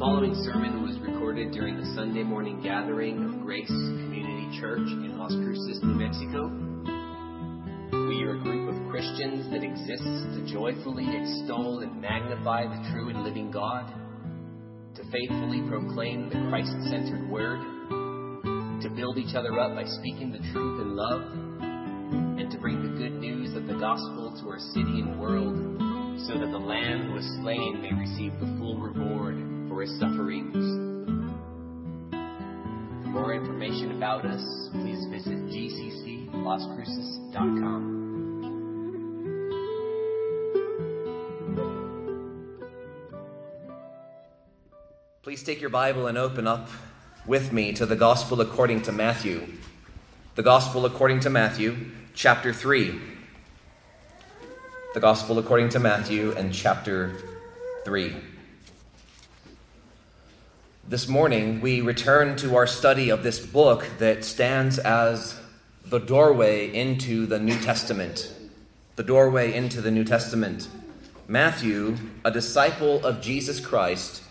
following sermon was recorded during the Sunday morning gathering of Grace Community Church in Las Cruces, New Mexico. We are a group of Christians that exists to joyfully extol and magnify the true and living God, to faithfully proclaim the Christ centered word, to build each other up by speaking the truth in love, and to bring the good news of the gospel to our city and world so that the Lamb who was slain may receive the full reward sufferings. For more information about us, please visit gcclascruces.com. Please take your Bible and open up with me to the Gospel according to Matthew. The Gospel according to Matthew, chapter 3. The Gospel according to Matthew and chapter 3. This morning, we return to our study of this book that stands as the doorway into the New Testament. The doorway into the New Testament. Matthew, a disciple of Jesus Christ,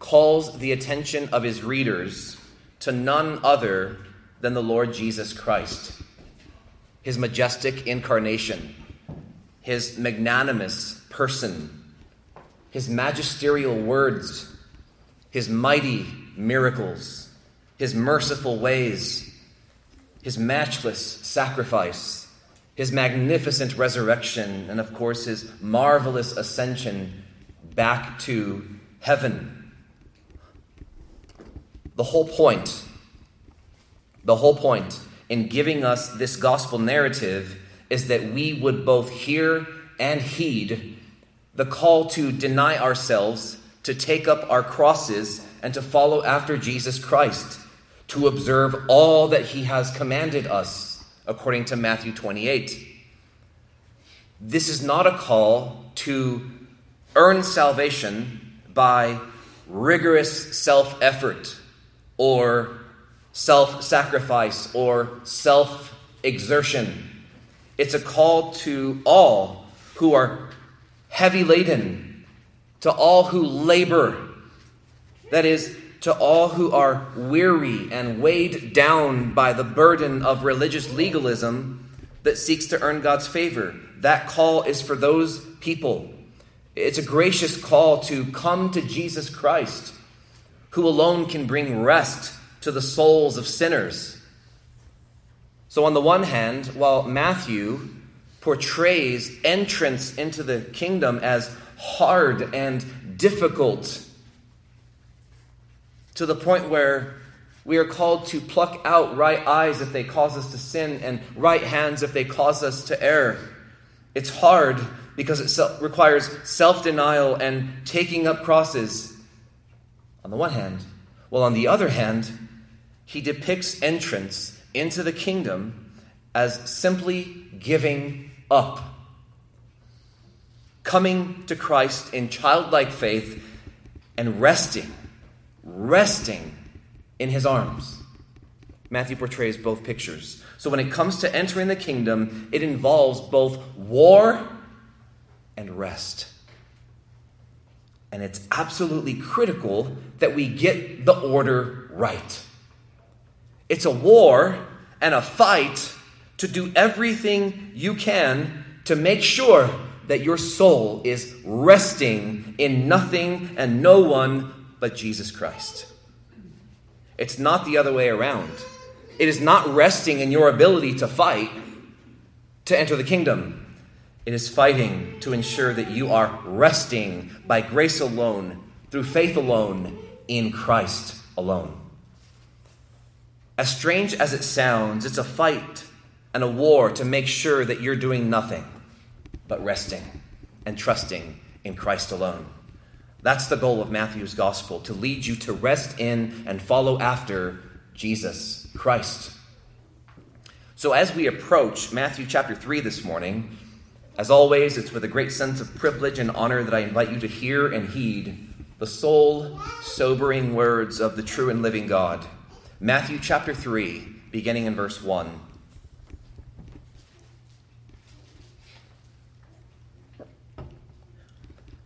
calls the attention of his readers to none other than the Lord Jesus Christ, his majestic incarnation, his magnanimous person, his magisterial words, his mighty miracles, his merciful ways, his matchless sacrifice, his magnificent resurrection, and of course, his marvelous ascension back to heaven. The whole point, the whole point in giving us this gospel narrative is that we would both hear and heed the call to deny ourselves, to take up our crosses, and to follow after Jesus Christ, to observe all that he has commanded us, according to Matthew 28. This is not a call to earn salvation by rigorous self effort or self sacrifice or self exertion. It's a call to all who are heavy laden, to all who labor, that is, to all who are weary and weighed down by the burden of religious legalism that seeks to earn God's favor. That call is for those people. It's a gracious call to come to Jesus Christ who alone can bring rest to the souls of sinners. So, on the one hand, while Matthew portrays entrance into the kingdom as hard and difficult, to the point where we are called to pluck out right eyes if they cause us to sin and right hands if they cause us to err. It's hard because it requires self denial and taking up crosses on the one hand, while on the other hand, he depicts entrance into the kingdom as simply giving up. Coming to Christ in childlike faith and resting, resting in his arms. Matthew portrays both pictures. So when it comes to entering the kingdom, it involves both war and rest. And it's absolutely critical that we get the order right. It's a war and a fight to do everything you can to make sure that your soul is resting in nothing and no one but Jesus Christ. It's not the other way around. It is not resting in your ability to fight to enter the kingdom. It is fighting to ensure that you are resting by grace alone, through faith alone, in Christ alone. As strange as it sounds, it's a fight and a war to make sure that you're doing nothing but resting and trusting in Christ alone. That's the goal of Matthew's gospel to lead you to rest in and follow after Jesus Christ. So, as we approach Matthew chapter 3 this morning, as always, it's with a great sense of privilege and honor that I invite you to hear and heed the soul sobering words of the true and living God. Matthew chapter 3, beginning in verse 1.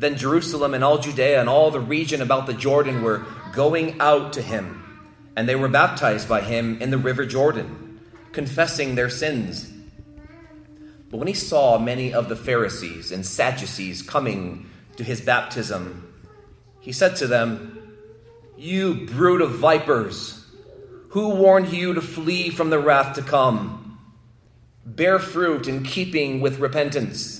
Then Jerusalem and all Judea and all the region about the Jordan were going out to him, and they were baptized by him in the river Jordan, confessing their sins. But when he saw many of the Pharisees and Sadducees coming to his baptism, he said to them, You brood of vipers, who warned you to flee from the wrath to come? Bear fruit in keeping with repentance.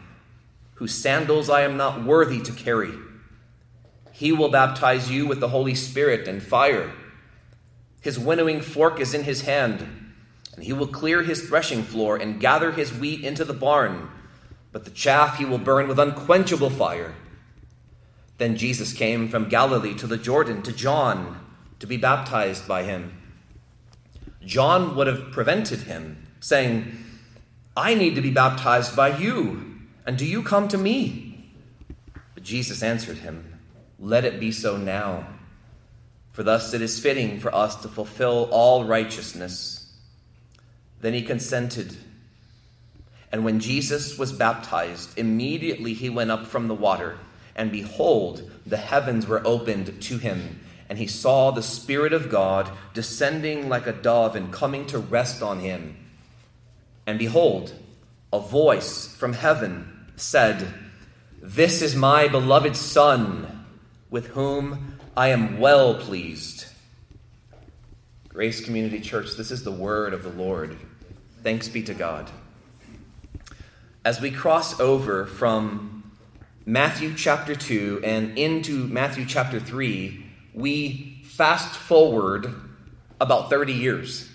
whose sandals I am not worthy to carry. He will baptize you with the Holy Spirit and fire. His winnowing fork is in his hand, and he will clear his threshing floor and gather his wheat into the barn, but the chaff he will burn with unquenchable fire. Then Jesus came from Galilee to the Jordan to John to be baptized by him. John would have prevented him, saying, I need to be baptized by you and do you come to me? But Jesus answered him, Let it be so now. For thus it is fitting for us to fulfill all righteousness. Then he consented. And when Jesus was baptized, immediately he went up from the water, and behold, the heavens were opened to him. And he saw the Spirit of God descending like a dove and coming to rest on him. And behold, a voice from heaven said, This is my beloved Son, with whom I am well pleased. Grace Community Church, this is the word of the Lord. Thanks be to God. As we cross over from Matthew chapter 2 and into Matthew chapter 3, we fast forward about 30 years.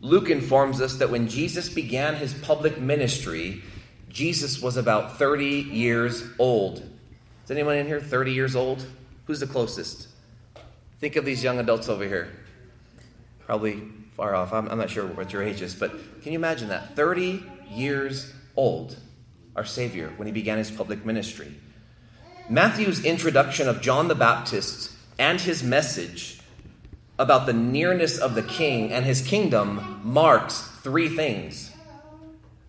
Luke informs us that when Jesus began his public ministry, Jesus was about 30 years old. Is anyone in here 30 years old? Who's the closest? Think of these young adults over here. Probably far off. I'm, I'm not sure what your age is, but can you imagine that? 30 years old, our Savior, when he began his public ministry. Matthew's introduction of John the Baptist and his message about the nearness of the king and his kingdom marks three things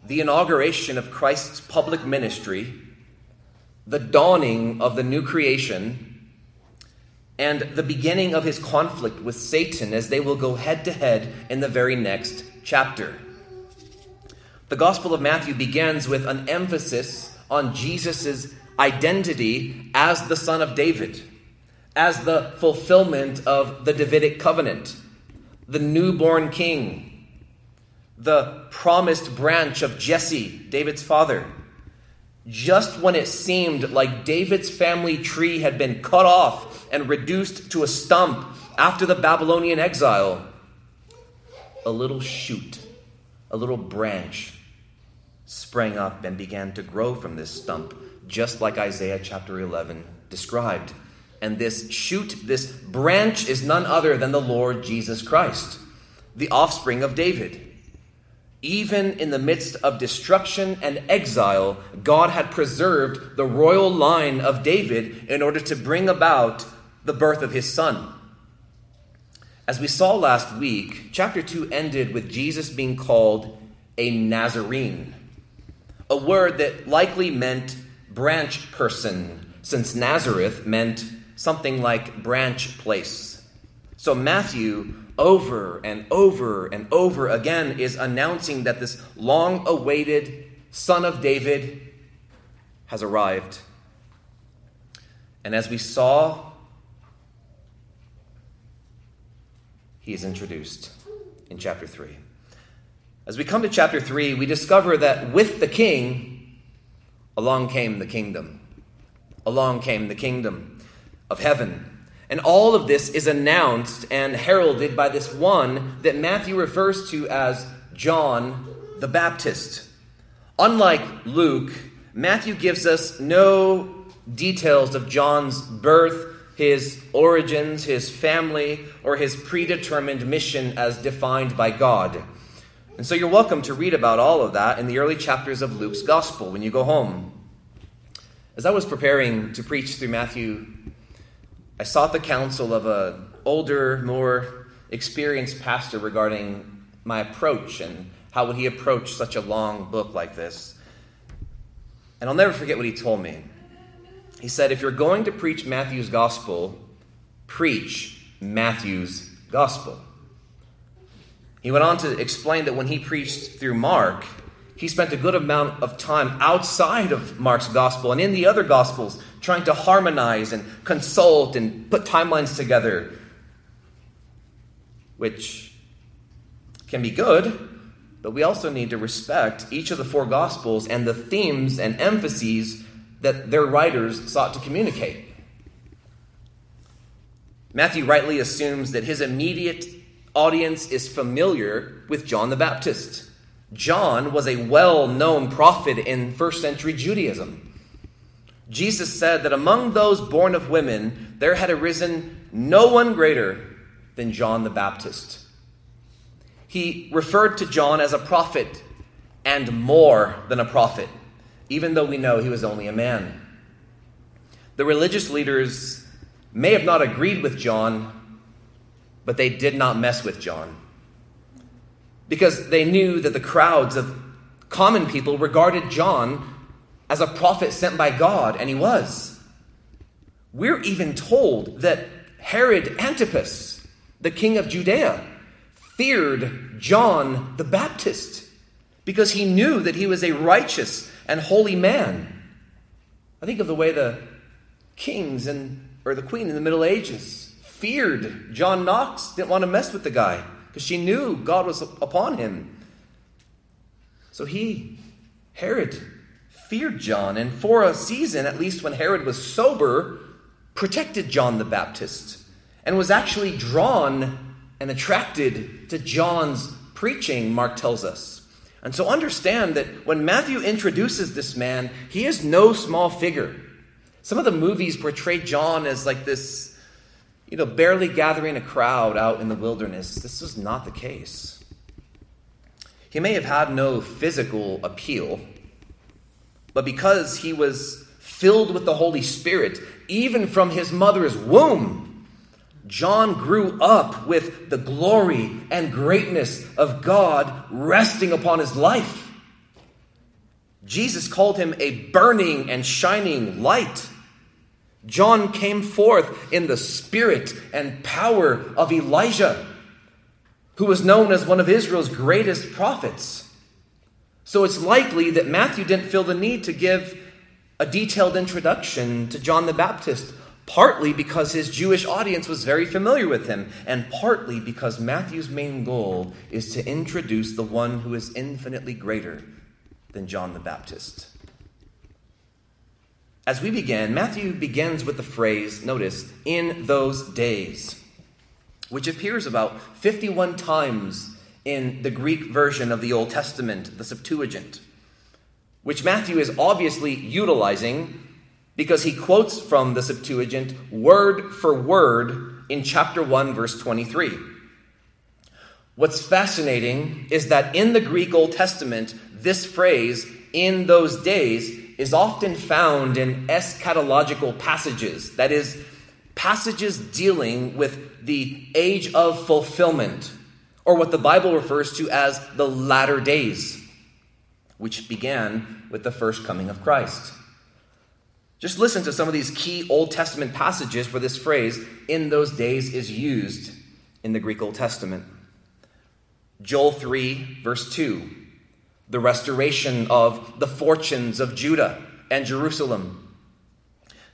the inauguration of Christ's public ministry, the dawning of the new creation, and the beginning of his conflict with Satan as they will go head to head in the very next chapter. The Gospel of Matthew begins with an emphasis on Jesus' identity as the Son of David as the fulfillment of the Davidic covenant, the newborn king, the promised branch of Jesse, David's father. Just when it seemed like David's family tree had been cut off and reduced to a stump after the Babylonian exile, a little shoot, a little branch sprang up and began to grow from this stump, just like Isaiah chapter 11 described. And this shoot, this branch, is none other than the Lord Jesus Christ, the offspring of David. Even in the midst of destruction and exile, God had preserved the royal line of David in order to bring about the birth of his son. As we saw last week, chapter 2 ended with Jesus being called a Nazarene, a word that likely meant branch person, since Nazareth meant something like branch place. So Matthew, over and over and over again, is announcing that this long awaited son of David has arrived. And as we saw, he is introduced in chapter 3. As we come to chapter 3, we discover that with the king, along came the kingdom. Along came the kingdom of heaven. And all of this is announced and heralded by this one that Matthew refers to as John the Baptist. Unlike Luke, Matthew gives us no details of John's birth, his origins, his family, or his predetermined mission as defined by God. And so you're welcome to read about all of that in the early chapters of Luke's gospel when you go home. As I was preparing to preach through Matthew, I sought the counsel of an older, more experienced pastor regarding my approach and how would he approach such a long book like this. And I'll never forget what he told me. He said, If you're going to preach Matthew's gospel, preach Matthew's gospel. He went on to explain that when he preached through Mark, he spent a good amount of time outside of Mark's gospel and in the other gospels trying to harmonize and consult and put timelines together, which can be good, but we also need to respect each of the four gospels and the themes and emphases that their writers sought to communicate. Matthew rightly assumes that his immediate audience is familiar with John the Baptist. John was a well known prophet in first century Judaism. Jesus said that among those born of women, there had arisen no one greater than John the Baptist. He referred to John as a prophet and more than a prophet even though we know he was only a man. The religious leaders may have not agreed with John, but they did not mess with John. Because they knew that the crowds of common people regarded John as a prophet sent by God, and he was. We're even told that Herod Antipas, the king of Judea, feared John the Baptist because he knew that he was a righteous and holy man. I think of the way the kings and or the queen in the Middle Ages feared John Knox, didn't want to mess with the guy because she knew God was upon him. So he, Herod, feared John, and for a season, at least when Herod was sober, protected John the Baptist and was actually drawn and attracted to John's preaching, Mark tells us. And so understand that when Matthew introduces this man, he is no small figure. Some of the movies portray John as like this, you know, barely gathering a crowd out in the wilderness. This is not the case. He may have had no physical appeal, but because he was filled with the Holy Spirit, even from his mother's womb, John grew up with the glory and greatness of God resting upon his life. Jesus called him a burning and shining light. John came forth in the spirit and power of Elijah, who was known as one of Israel's greatest prophets. So it's likely that Matthew didn't feel the need to give a detailed introduction to John the Baptist partly because his Jewish audience was very familiar with him, and partly because Matthew's main goal is to introduce the one who is infinitely greater than John the Baptist. As we begin, Matthew begins with the phrase, notice, in those days, which appears about 51 times in the Greek version of the Old Testament, the Septuagint, which Matthew is obviously utilizing because he quotes from the Septuagint word for word in chapter 1, verse 23. What's fascinating is that in the Greek Old Testament, this phrase, in those days, is often found in eschatological passages. That is, passages dealing with the age of fulfillment, or what the Bible refers to as the latter days, which began with the first coming of Christ. Just listen to some of these key Old Testament passages where this phrase, in those days, is used in the Greek Old Testament. Joel 3, verse 2, the restoration of the fortunes of Judah and Jerusalem.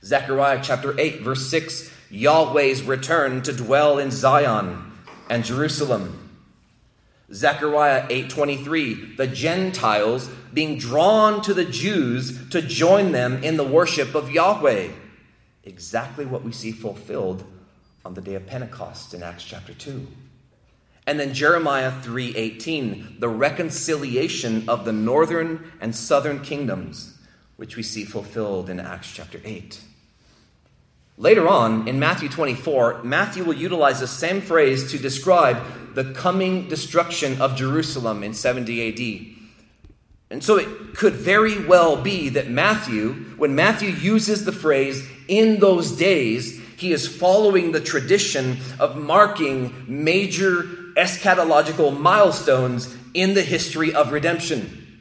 Zechariah chapter 8, verse 6 Yahweh's return to dwell in Zion and Jerusalem. Zechariah 8:23 the Gentiles being drawn to the Jews to join them in the worship of Yahweh exactly what we see fulfilled on the day of Pentecost in Acts chapter 2 and then Jeremiah 3:18 the reconciliation of the northern and southern kingdoms which we see fulfilled in Acts chapter 8 Later on, in Matthew 24, Matthew will utilize the same phrase to describe the coming destruction of Jerusalem in 70 AD. And so it could very well be that Matthew, when Matthew uses the phrase in those days, he is following the tradition of marking major eschatological milestones in the history of redemption.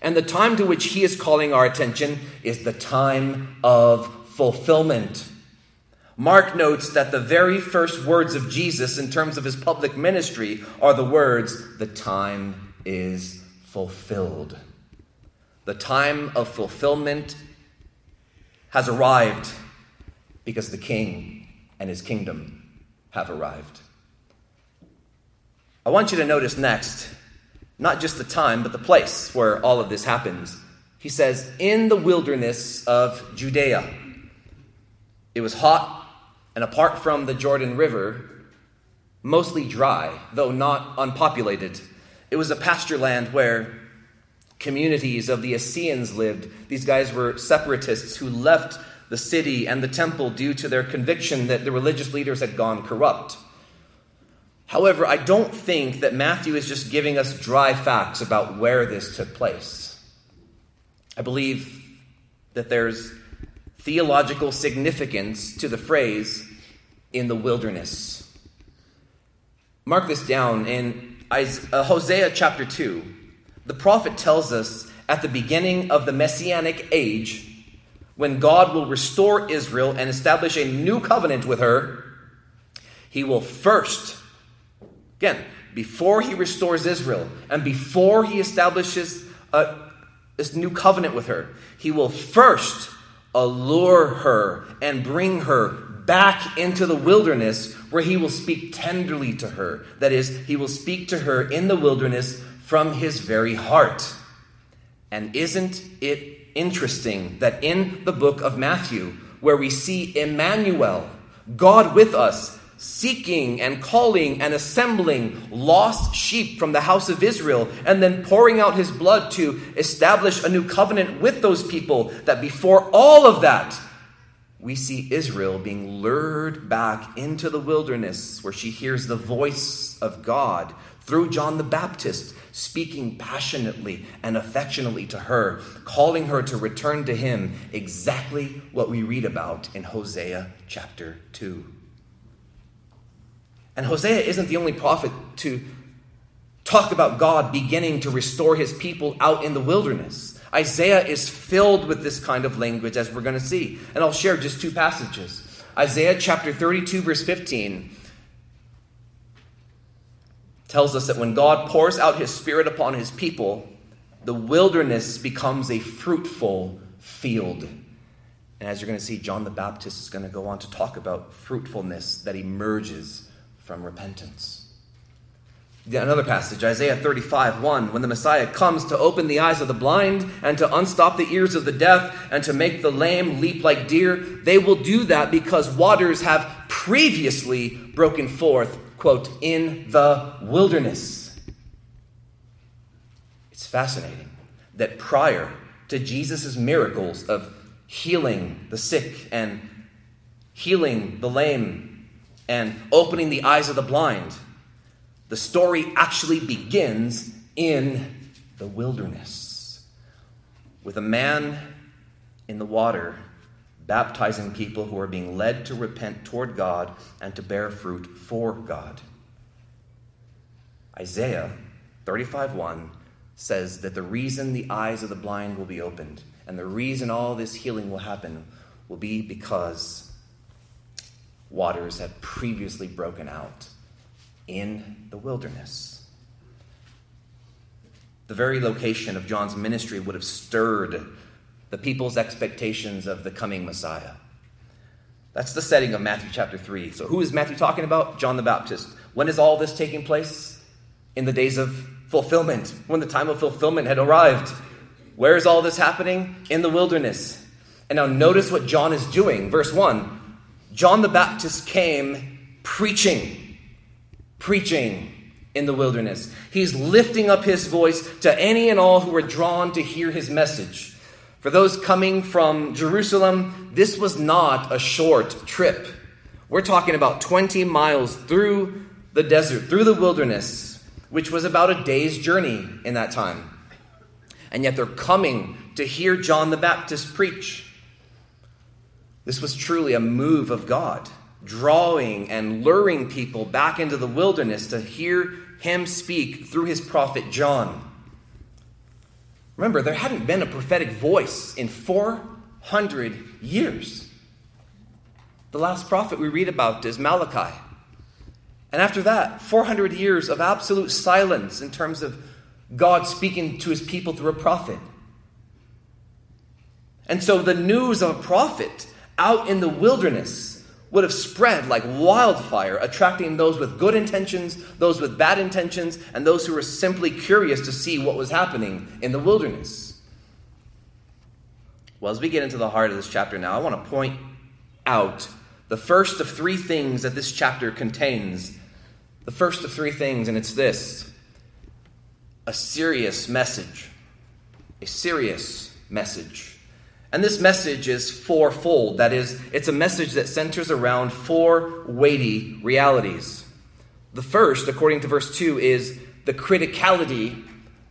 And the time to which he is calling our attention is the time of fulfillment. Mark notes that the very first words of Jesus in terms of his public ministry are the words, The time is fulfilled. The time of fulfillment has arrived because the king and his kingdom have arrived. I want you to notice next not just the time, but the place where all of this happens. He says, In the wilderness of Judea. It was hot, and apart from the Jordan River, mostly dry, though not unpopulated. It was a pasture land where communities of the Essenes lived. These guys were separatists who left the city and the temple due to their conviction that the religious leaders had gone corrupt. However, I don't think that Matthew is just giving us dry facts about where this took place. I believe that there's theological significance to the phrase in the wilderness. Mark this down in uh, Hosea chapter 2. The prophet tells us at the beginning of the messianic age, when God will restore Israel and establish a new covenant with her, he will first, again, before he restores Israel and before he establishes a, this new covenant with her, he will first allure her and bring her back into the wilderness where he will speak tenderly to her. That is, he will speak to her in the wilderness from his very heart. And isn't it interesting that in the book of Matthew, where we see Emmanuel, God with us, seeking and calling and assembling lost sheep from the house of Israel, and then pouring out his blood to establish a new covenant with those people. That before all of that, we see Israel being lured back into the wilderness where she hears the voice of God through John the Baptist, speaking passionately and affectionately to her, calling her to return to him, exactly what we read about in Hosea chapter 2. And Hosea isn't the only prophet to talk about God beginning to restore his people out in the wilderness. Isaiah is filled with this kind of language, as we're going to see. And I'll share just two passages. Isaiah chapter 32, verse 15 tells us that when God pours out his spirit upon his people, the wilderness becomes a fruitful field. And as you're going to see, John the Baptist is going to go on to talk about fruitfulness that emerges from repentance. Another passage, Isaiah 35, 1. When the Messiah comes to open the eyes of the blind and to unstop the ears of the deaf and to make the lame leap like deer, they will do that because waters have previously broken forth, quote, in the wilderness. It's fascinating that prior to Jesus' miracles of healing the sick and healing the lame and opening the eyes of the blind. The story actually begins in the wilderness with a man in the water baptizing people who are being led to repent toward God and to bear fruit for God. Isaiah 35:1 says that the reason the eyes of the blind will be opened and the reason all this healing will happen will be because waters had previously broken out in the wilderness. The very location of John's ministry would have stirred the people's expectations of the coming Messiah. That's the setting of Matthew chapter 3. So, who is Matthew talking about? John the Baptist. When is all this taking place? In the days of fulfillment, when the time of fulfillment had arrived. Where is all this happening? In the wilderness. And now, notice what John is doing. Verse 1 John the Baptist came preaching, preaching in the wilderness. He's lifting up his voice to any and all who were drawn to hear his message. For those coming from Jerusalem, this was not a short trip. We're talking about 20 miles through the desert, through the wilderness, which was about a day's journey in that time. And yet they're coming to hear John the Baptist preach. This was truly a move of God, drawing and luring people back into the wilderness to hear him speak through his prophet John. Remember, there hadn't been a prophetic voice in 400 years. The last prophet we read about is Malachi. And after that, 400 years of absolute silence in terms of God speaking to his people through a prophet. And so the news of a prophet out in the wilderness would have spread like wildfire, attracting those with good intentions, those with bad intentions, and those who were simply curious to see what was happening in the wilderness. Well, as we get into the heart of this chapter now, I want to point out the first of three things that this chapter contains. The first of three things, and it's this a serious message. A serious message. And this message is fourfold. That is, it's a message that centers around four weighty realities. The first, according to verse 2, is the criticality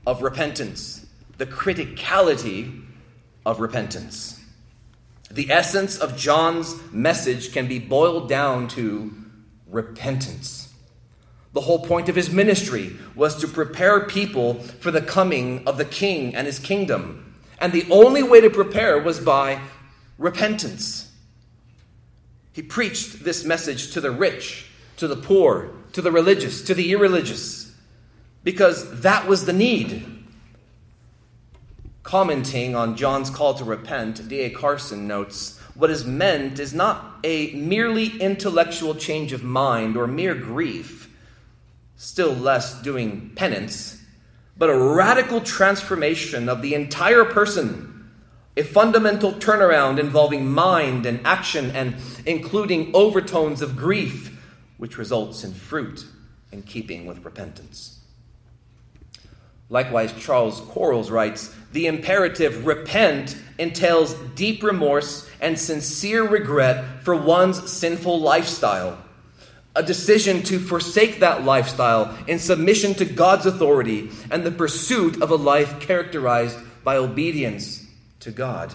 of repentance. The criticality of repentance. The essence of John's message can be boiled down to repentance. The whole point of his ministry was to prepare people for the coming of the king and his kingdom. And the only way to prepare was by repentance. He preached this message to the rich, to the poor, to the religious, to the irreligious, because that was the need. Commenting on John's call to repent, D.A. Carson notes what is meant is not a merely intellectual change of mind or mere grief, still less doing penance but a radical transformation of the entire person, a fundamental turnaround involving mind and action and including overtones of grief, which results in fruit in keeping with repentance. Likewise, Charles Quarles writes the imperative repent entails deep remorse and sincere regret for one's sinful lifestyle a decision to forsake that lifestyle in submission to God's authority and the pursuit of a life characterized by obedience to God.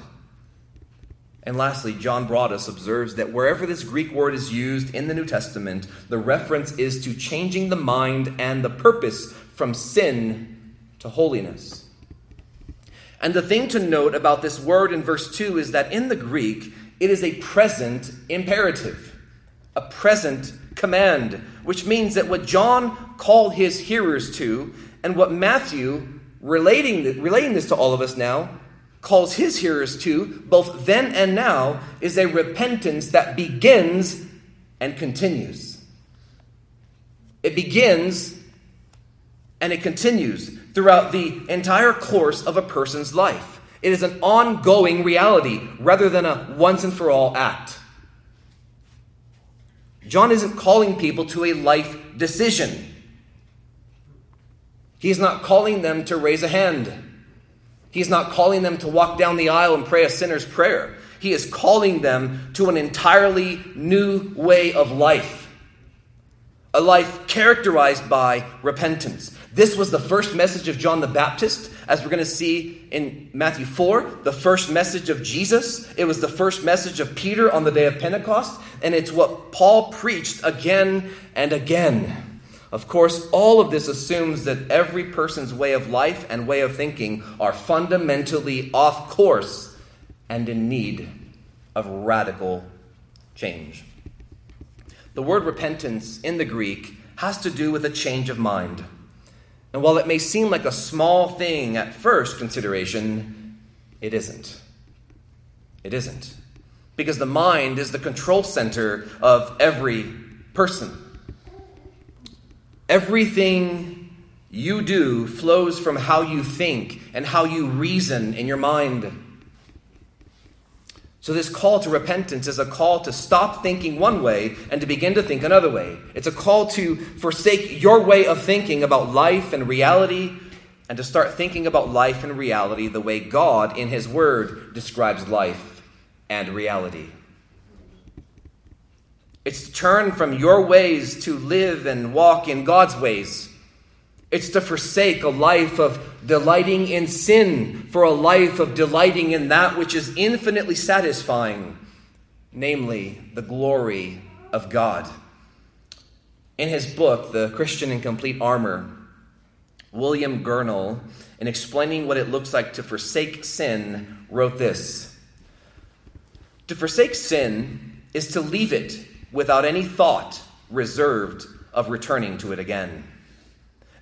And lastly, John Broadus observes that wherever this Greek word is used in the New Testament, the reference is to changing the mind and the purpose from sin to holiness. And the thing to note about this word in verse 2 is that in the Greek, it is a present imperative, a present command, which means that what John called his hearers to, and what Matthew, relating, relating this to all of us now, calls his hearers to, both then and now, is a repentance that begins and continues. It begins and it continues throughout the entire course of a person's life. It is an ongoing reality rather than a once and for all act. John isn't calling people to a life decision. He's not calling them to raise a hand. He's not calling them to walk down the aisle and pray a sinner's prayer. He is calling them to an entirely new way of life. A life characterized by repentance. This was the first message of John the Baptist, as we're going to see in Matthew 4, the first message of Jesus. It was the first message of Peter on the day of Pentecost, and it's what Paul preached again and again. Of course, all of this assumes that every person's way of life and way of thinking are fundamentally off course and in need of radical change. The word repentance in the Greek has to do with a change of mind. And while it may seem like a small thing at first consideration, it isn't. It isn't. Because the mind is the control center of every person. Everything you do flows from how you think and how you reason in your mind. So, this call to repentance is a call to stop thinking one way and to begin to think another way. It's a call to forsake your way of thinking about life and reality and to start thinking about life and reality the way God, in His Word, describes life and reality. It's to turn from your ways to live and walk in God's ways. It's to forsake a life of delighting in sin for a life of delighting in that which is infinitely satisfying, namely the glory of God. In his book, The Christian in Complete Armor, William Gurnall, in explaining what it looks like to forsake sin, wrote this To forsake sin is to leave it without any thought reserved of returning to it again.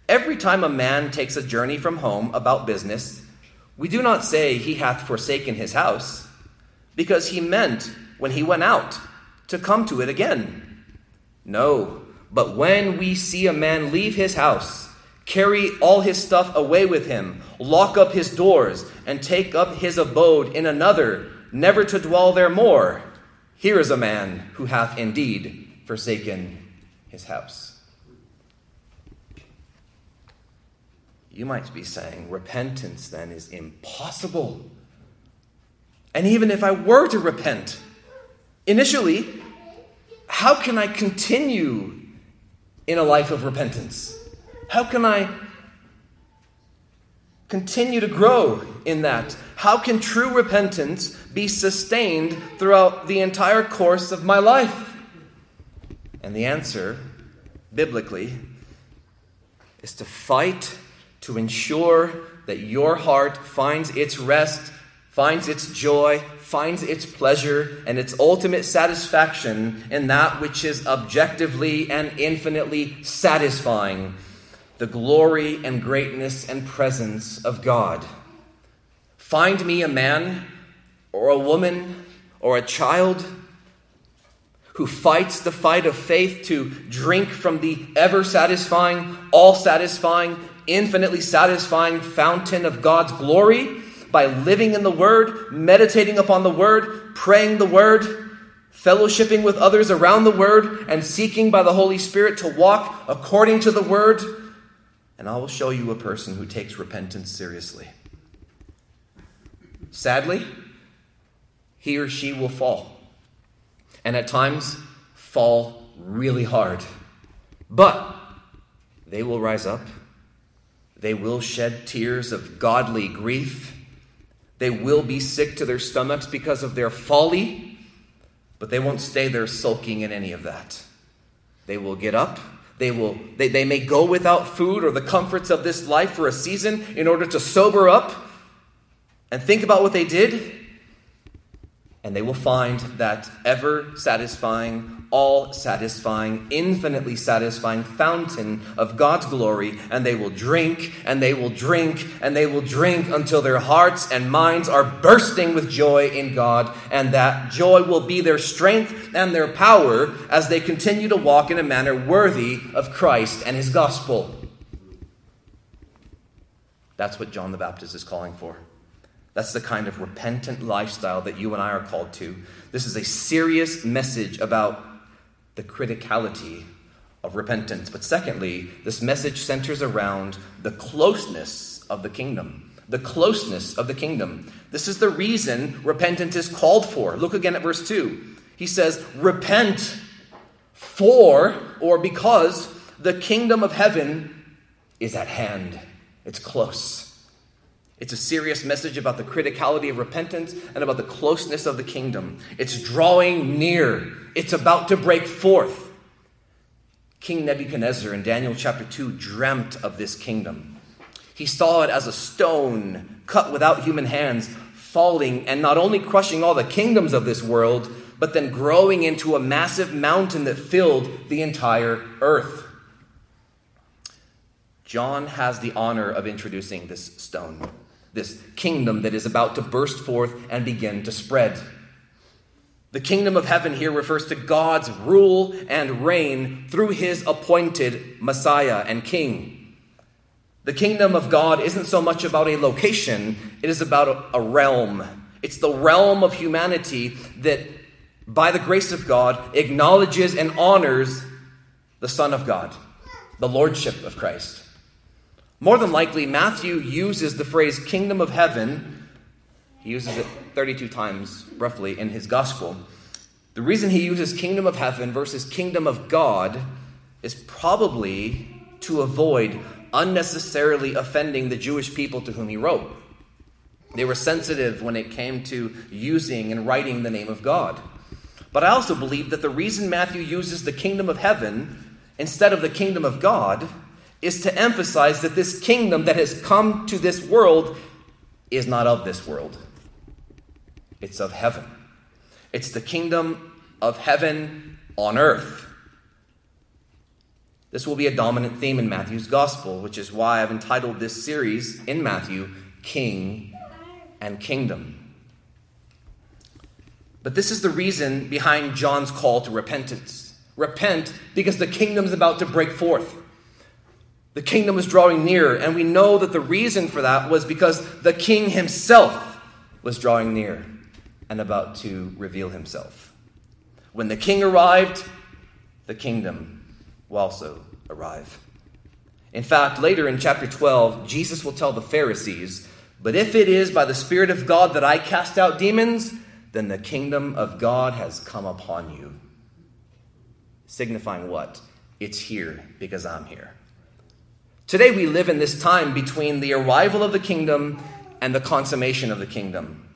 Every time a man takes a journey from home about business, we do not say he hath forsaken his house, because he meant when he went out to come to it again. No, but when we see a man leave his house, carry all his stuff away with him, lock up his doors, and take up his abode in another, never to dwell there more, here is a man who hath indeed forsaken his house. You might be saying, repentance then is impossible. And even if I were to repent, initially, how can I continue in a life of repentance? How can I continue to grow in that? How can true repentance be sustained throughout the entire course of my life? And the answer, biblically, is to fight to ensure that your heart finds its rest, finds its joy, finds its pleasure, and its ultimate satisfaction in that which is objectively and infinitely satisfying the glory and greatness and presence of God. Find me a man or a woman or a child who fights the fight of faith to drink from the ever satisfying, all satisfying, infinitely satisfying fountain of God's glory by living in the Word, meditating upon the Word, praying the Word, fellowshipping with others around the Word, and seeking by the Holy Spirit to walk according to the Word and I will show you a person who takes repentance seriously. Sadly, he or she will fall, and at times fall really hard. But they will rise up. They will shed tears of godly grief. They will be sick to their stomachs because of their folly, but they won't stay there sulking in any of that. They will get up they, will, they, they may go without food or the comforts of this life for a season in order to sober up and think about what they did. And they will find that ever satisfying all satisfying, infinitely satisfying fountain of God's glory, and they will drink and they will drink and they will drink until their hearts and minds are bursting with joy in God, and that joy will be their strength and their power as they continue to walk in a manner worthy of Christ and His gospel. That's what John the Baptist is calling for. That's the kind of repentant lifestyle that you and I are called to. This is a serious message about the criticality of repentance. But secondly, this message centers around the closeness of the kingdom. The closeness of the kingdom. This is the reason repentance is called for. Look again at verse 2. He says, Repent for or because the kingdom of heaven is at hand. It's close. It's a serious message about the criticality of repentance and about the closeness of the kingdom. It's drawing near, it's about to break forth. King Nebuchadnezzar in Daniel chapter 2 dreamt of this kingdom. He saw it as a stone cut without human hands, falling and not only crushing all the kingdoms of this world, but then growing into a massive mountain that filled the entire earth. John has the honor of introducing this stone. This kingdom that is about to burst forth and begin to spread. The kingdom of heaven here refers to God's rule and reign through his appointed Messiah and King. The kingdom of God isn't so much about a location, it is about a, realm. It's the realm of humanity that, by the grace of God, acknowledges and honors the Son of God, the Lordship of Christ. More than likely, Matthew uses the phrase kingdom of heaven, he uses it 32 times roughly in his gospel. The reason he uses kingdom of heaven versus kingdom of God is probably to avoid unnecessarily offending the Jewish people to whom he wrote. They were sensitive when it came to using and writing the name of God. But I also believe that the reason Matthew uses the kingdom of heaven instead of the kingdom of God is to emphasize that this kingdom that has come to this world is not of this world, it's of heaven. It's the kingdom of heaven on earth. This will be a dominant theme in Matthew's gospel, which is why I've entitled this series in Matthew, King and Kingdom. But this is the reason behind John's call to repentance. Repent because the kingdom is about to break forth. The kingdom was drawing near, and we know that the reason for that was because the king himself was drawing near and about to reveal himself. When the king arrived, the kingdom will also arrive. In fact, later in chapter 12, Jesus will tell the Pharisees, But if it is by the Spirit of God that I cast out demons, then the kingdom of God has come upon you. Signifying what? It's here because I'm here. Today we live in this time between the arrival of the kingdom and the consummation of the kingdom,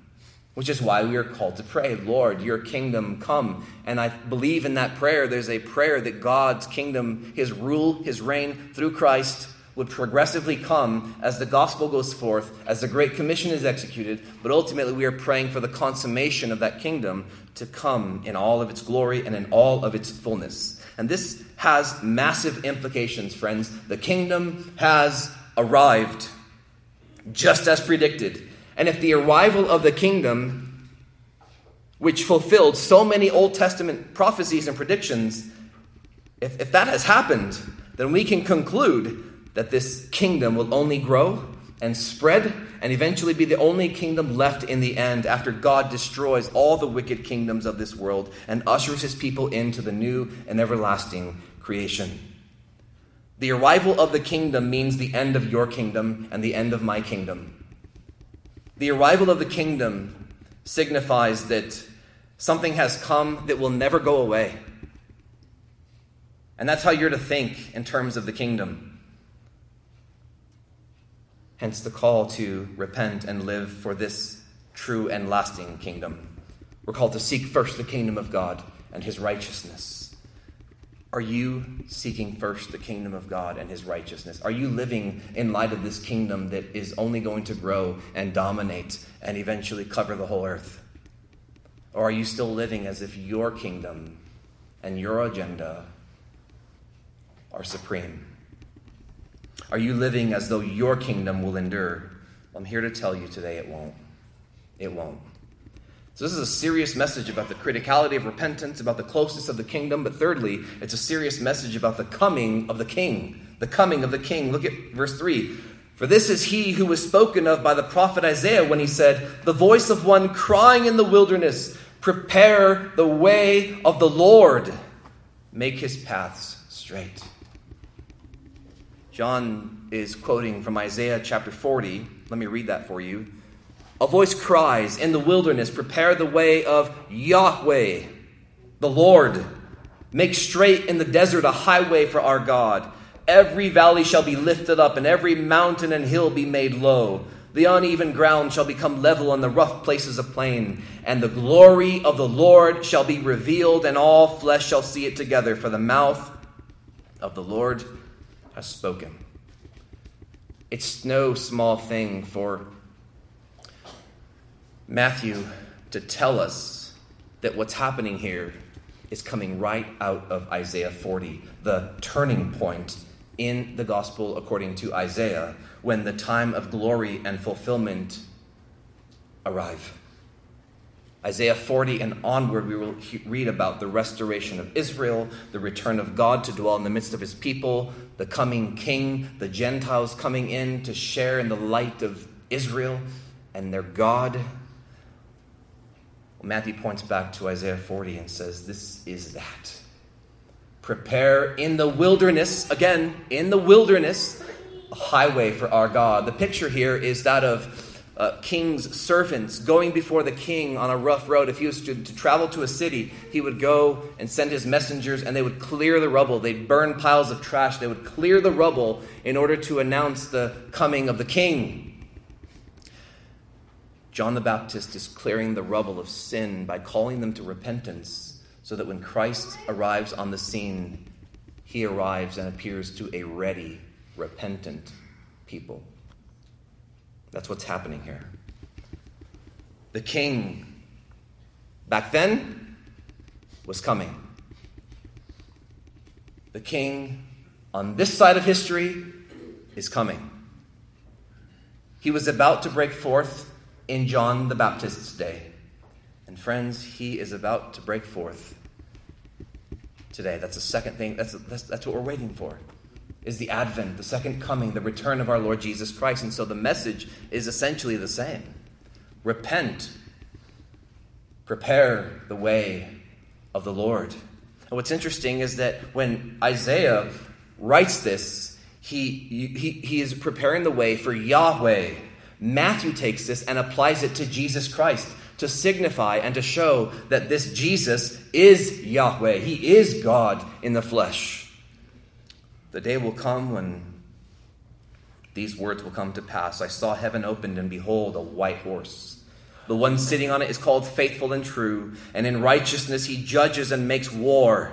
which is why we are called to pray, Lord, your kingdom come. And I believe in that prayer, there's a prayer that God's kingdom, his rule, his reign through Christ would progressively come as the gospel goes forth, as the Great Commission is executed, but ultimately we are praying for the consummation of that kingdom to come in all of its glory and in all of its fullness. And this has massive implications, friends. The kingdom has arrived, just as predicted. And if the arrival of the kingdom, which fulfilled so many Old Testament prophecies and predictions, if, if that has happened, then we can conclude that this kingdom will only grow and spread and eventually be the only kingdom left in the end after God destroys all the wicked kingdoms of this world and ushers his people into the new and everlasting creation. The arrival of the kingdom means the end of your kingdom and the end of my kingdom. The arrival of the kingdom signifies that something has come that will never go away. And that's how you're to think in terms of the kingdom. Hence the call to repent and live for this true and lasting kingdom. We're called to seek first the kingdom of God and his righteousness. Are you seeking first the kingdom of God and his righteousness? Are you living in light of this kingdom that is only going to grow and dominate and eventually cover the whole earth? Or are you still living as if your kingdom and your agenda are supreme? Are you living as though your kingdom will endure? I'm here to tell you today it won't. It won't. So, this is a serious message about the criticality of repentance, about the closeness of the kingdom, but thirdly, it's a serious message about the coming of the king. The coming of the king. Look at verse 3. For this is he who was spoken of by the prophet Isaiah when he said, The voice of one crying in the wilderness, Prepare the way of the Lord, make his paths straight. John is quoting from Isaiah chapter 40. Let me read that for you. A voice cries in the wilderness, Prepare the way of Yahweh, the Lord. Make straight in the desert a highway for our God. Every valley shall be lifted up, and every mountain and hill be made low. The uneven ground shall become level, and the rough places a plain. And the glory of the Lord shall be revealed, and all flesh shall see it together. For the mouth of the Lord has spoken. It's no small thing for Matthew to tell us that what's happening here is coming right out of Isaiah 40, the turning point in the gospel according to Isaiah when the time of glory and fulfillment arrive. Isaiah 40 and onward, we will read about the restoration of Israel, the return of God to dwell in the midst of his people, the coming king, the Gentiles coming in to share in the light of Israel and their God. Well, Matthew points back to Isaiah 40 and says, This is that. Prepare in the wilderness, again, in the wilderness, a highway for our God. The picture here is that of uh, king's servants going before the king on a rough road. If he was to, to, travel to a city, he would go and send his messengers, and they would clear the rubble. They'd burn piles of trash. They would clear the rubble in order to announce the coming of the king. John the Baptist is clearing the rubble of sin by calling them to repentance, so that when Christ arrives on the scene, he arrives and appears to a ready, repentant people. That's what's happening here. The king back then was coming. The king on this side of history is coming. He was about to break forth in John the Baptist's day. And friends, he is about to break forth today. That's the second thing, that's, that's, that's what we're waiting for is the advent, the second coming, the return of our Lord Jesus Christ. And so the message is essentially the same repent, prepare the way of the Lord. And what's interesting is that when Isaiah writes this, he, he, he is preparing the way for Yahweh. Matthew takes this and applies it to Jesus Christ to signify and to show that this Jesus is Yahweh. He is God in the flesh. The day will come when these words will come to pass. I saw heaven opened, and behold, a white horse. The one sitting on it is called faithful and true, and in righteousness he judges and makes war.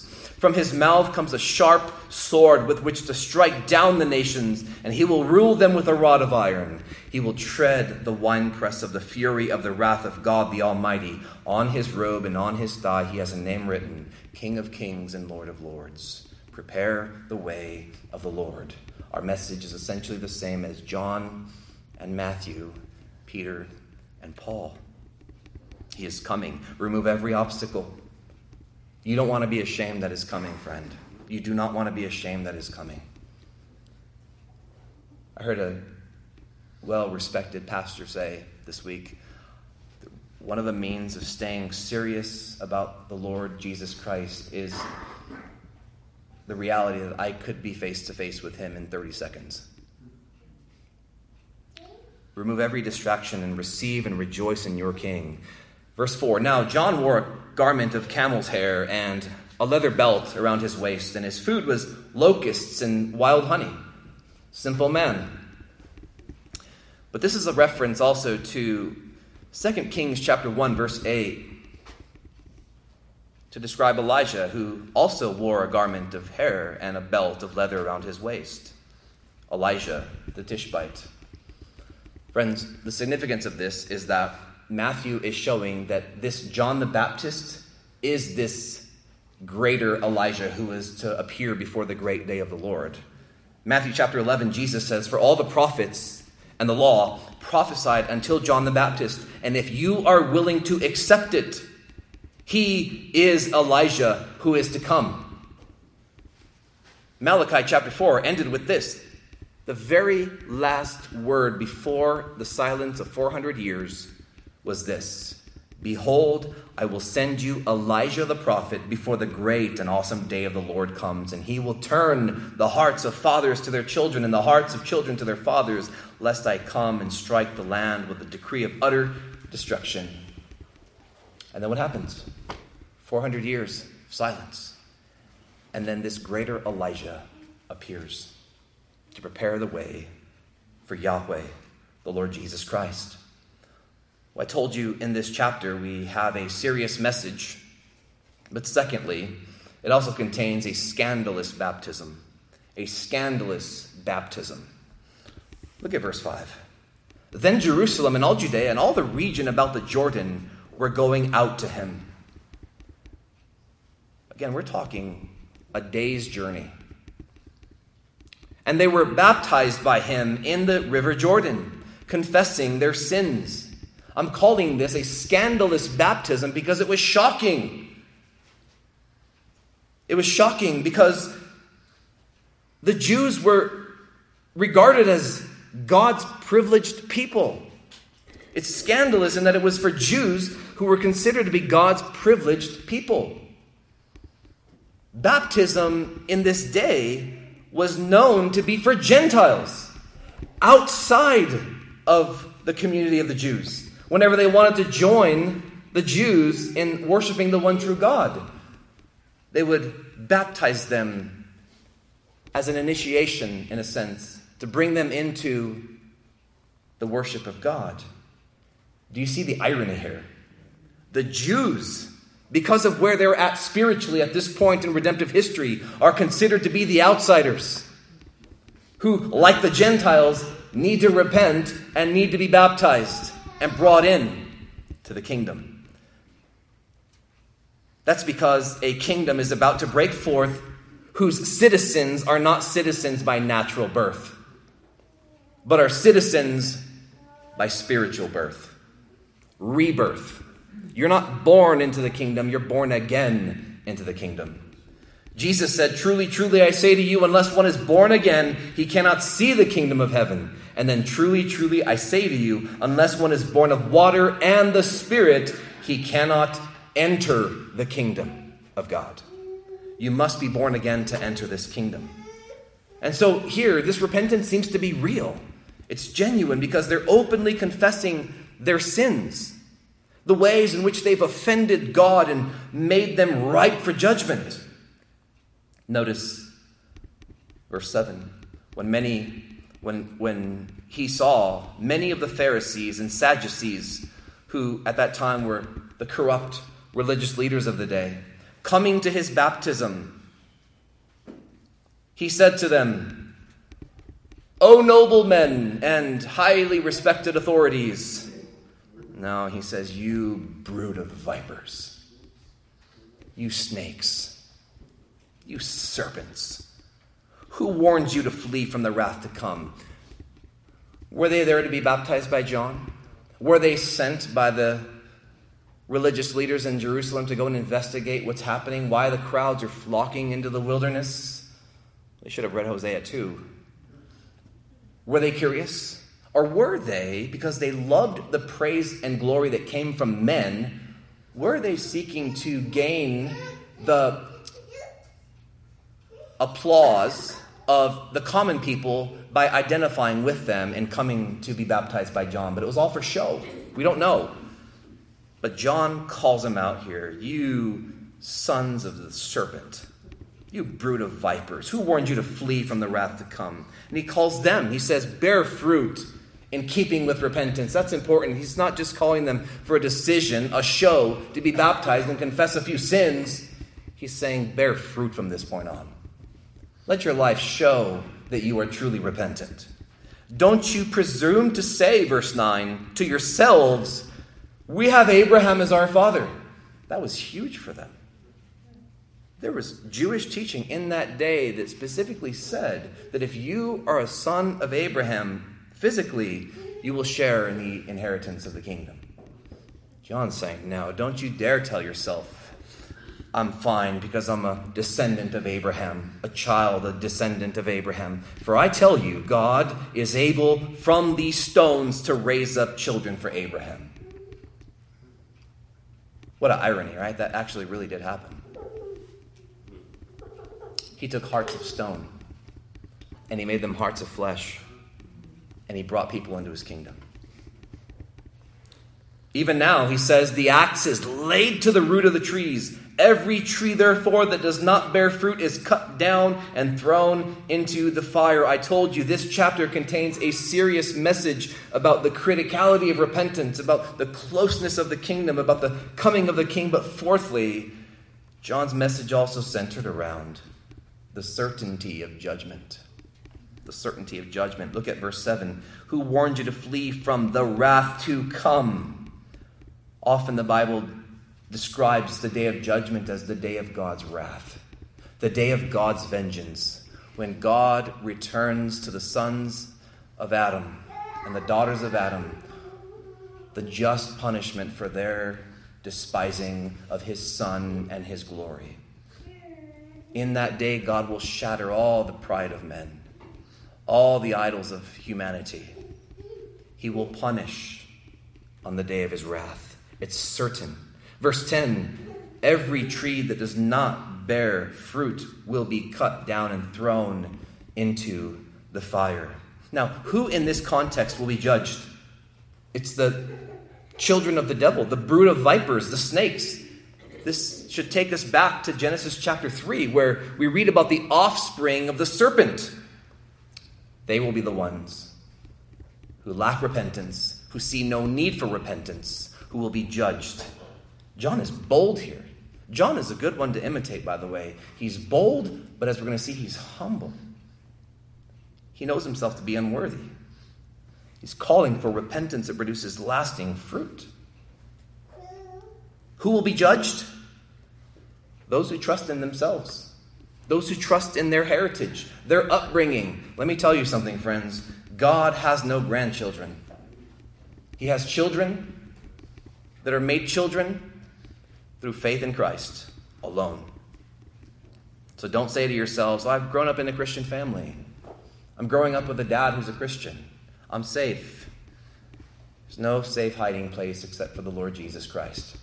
From his mouth comes a sharp sword with which to strike down the nations, and he will rule them with a rod of iron. He will tread the winepress of the fury of the wrath of God the Almighty. On his robe and on his thigh he has a name written King of Kings and Lord of Lords. Prepare the way of the Lord. Our message is essentially the same as John and Matthew, Peter and Paul. He is coming. Remove every obstacle you don't want to be ashamed that is coming, friend. You do not want to be ashamed that is coming. I heard a well respected pastor say this week one of the means of staying serious about the Lord Jesus Christ is the reality that I could be face to face with him in 30 seconds. Remove every distraction and receive and rejoice in your King. Verse 4 Now John a garment of camel's hair and a leather belt around his waist, and his food was locusts and wild honey. Simple man. But this is a reference also to 2 Kings chapter 1 verse 8 to describe Elijah who also wore a garment of hair and a belt of leather around his waist. Elijah the Tishbite. Friends, the significance of this is that Matthew is showing that this John the Baptist is this greater Elijah who is to appear before the great day of the Lord. Matthew chapter 11, Jesus says, For all the prophets and the law prophesied until John the Baptist. And if you are willing to accept it, he is Elijah who is to come. Malachi chapter 4 ended with this the very last word before the silence of 400 years was this Behold, I will send you Elijah the prophet before the great and awesome day of the Lord comes, and he will turn the hearts of fathers to their children and the hearts of children to their fathers, lest I come and strike the land with a decree of utter destruction. And then what happens? 400 years of silence. And then this greater Elijah appears to prepare the way for Yahweh, the Lord Jesus Christ. I told you in this chapter we have a serious message. But secondly, It also contains a scandalous baptism. A scandalous baptism. Look at verse 5. Then Jerusalem and all Judea and all the region about the Jordan were going out to him. Again, we're talking a day's journey. And they were baptized by him in the river Jordan, confessing their sins. I'm calling this a scandalous baptism because it was shocking. It was shocking because the Jews were regarded as God's privileged people. It's scandalous in that it was for Jews who were considered to be God's privileged people. Baptism in this day was known to be for Gentiles outside of the community of the Jews. Whenever they wanted to join the Jews in worshiping the one true God, they would baptize them as an initiation, in a sense, to bring them into the worship of God. Do you see the irony here? The Jews, because of where they're at spiritually at this point in redemptive history, are considered to be the outsiders who, like the Gentiles, need to repent and need to be baptized and brought in to the kingdom. That's because a kingdom is about to break forth whose citizens are not citizens by natural birth but are citizens by spiritual birth, rebirth. You're not born into the kingdom, you're born again into the kingdom. Jesus said, Truly, truly, I say to you, unless one is born again, he cannot see the kingdom of heaven. And then, truly, truly, I say to you, unless one is born of water and the Spirit, he cannot enter the kingdom of God. You must be born again to enter this kingdom. And so, here, this repentance seems to be real. It's genuine because they're openly confessing their sins, the ways in which they've offended God and made them ripe for judgment. Notice verse 7 when many when when he saw many of the Pharisees and Sadducees who at that time were the corrupt religious leaders of the day coming to his baptism he said to them O noblemen and highly respected authorities. No, he says, You brood of vipers, you snakes, you serpents. Who warned you to flee from the wrath to come? Were they there to be baptized by John? Were they sent by the religious leaders in Jerusalem to go and investigate what's happening, why the crowds are flocking into the wilderness? They should have read Hosea 2. Were they curious? Or were they, because they loved the praise and glory that came from men, were they seeking to gain the applause of the common people by identifying with them and coming to be baptized by John? But it was all for show. We don't know. But John calls them out here You sons of the serpent. You brood of vipers, who warned you to flee from the wrath to come? And he calls them, he says, bear fruit in keeping with repentance. That's important. He's not just calling them for a decision, a show, to be baptized and confess a few sins. He's saying, bear fruit from this point on. Let your life show that you are truly repentant. Don't you presume to say, verse 9, to yourselves, We have Abraham as our father. That was huge for them. There was Jewish teaching in that day that specifically said that if you are a son of Abraham physically, you will share in the inheritance of the kingdom. John's saying, No, don't you dare tell yourself, I'm fine because I'm a descendant of Abraham, a child, a descendant of Abraham. For I tell you, God is able from these stones to raise up children for Abraham. What an irony, right? That actually really did happen. He took hearts of stone and he made them hearts of flesh and he brought people into his kingdom. Even now, he says, the axe is laid to the root of the trees. Every tree, therefore, that does not bear fruit is cut down and thrown into the fire. I told you this chapter contains a serious message about the criticality of repentance, about the closeness of the kingdom, about the coming of the king. But fourthly, John's message also centered around the certainty of judgment. The certainty of judgment. Look at verse 7. Who warned you to flee from the wrath to come? Often the Bible describes the day of judgment as the day of God's wrath, the day of God's vengeance, when God returns to the sons of Adam and the daughters of Adam the just punishment for their despising of his Son and his glory. In that day, God will shatter all the pride of men, all the idols of humanity. He will punish on the day of his wrath. It's certain. Verse 10 Every tree that does not bear fruit will be cut down and thrown into the fire. Now, who in this context will be judged? It's the children of the devil, the brood of vipers, the snakes. This should take us back to Genesis chapter 3, where we read about the offspring of the serpent. They will be the ones who lack repentance, who see no need for repentance, who will be judged. John is bold here. John is a good one to imitate, by the way. He's bold, but as we're going to see, he's humble. He knows himself to be unworthy. He's calling for repentance that produces lasting fruit. Who will be judged? Those who trust in themselves, those who trust in their heritage, their upbringing. Let me tell you something, friends. God has no grandchildren, He has children that are made children through faith in Christ alone. So don't say to yourselves, I've grown up in a Christian family. I'm growing up with a dad who's a Christian. I'm safe. There's no safe hiding place except for the Lord Jesus Christ.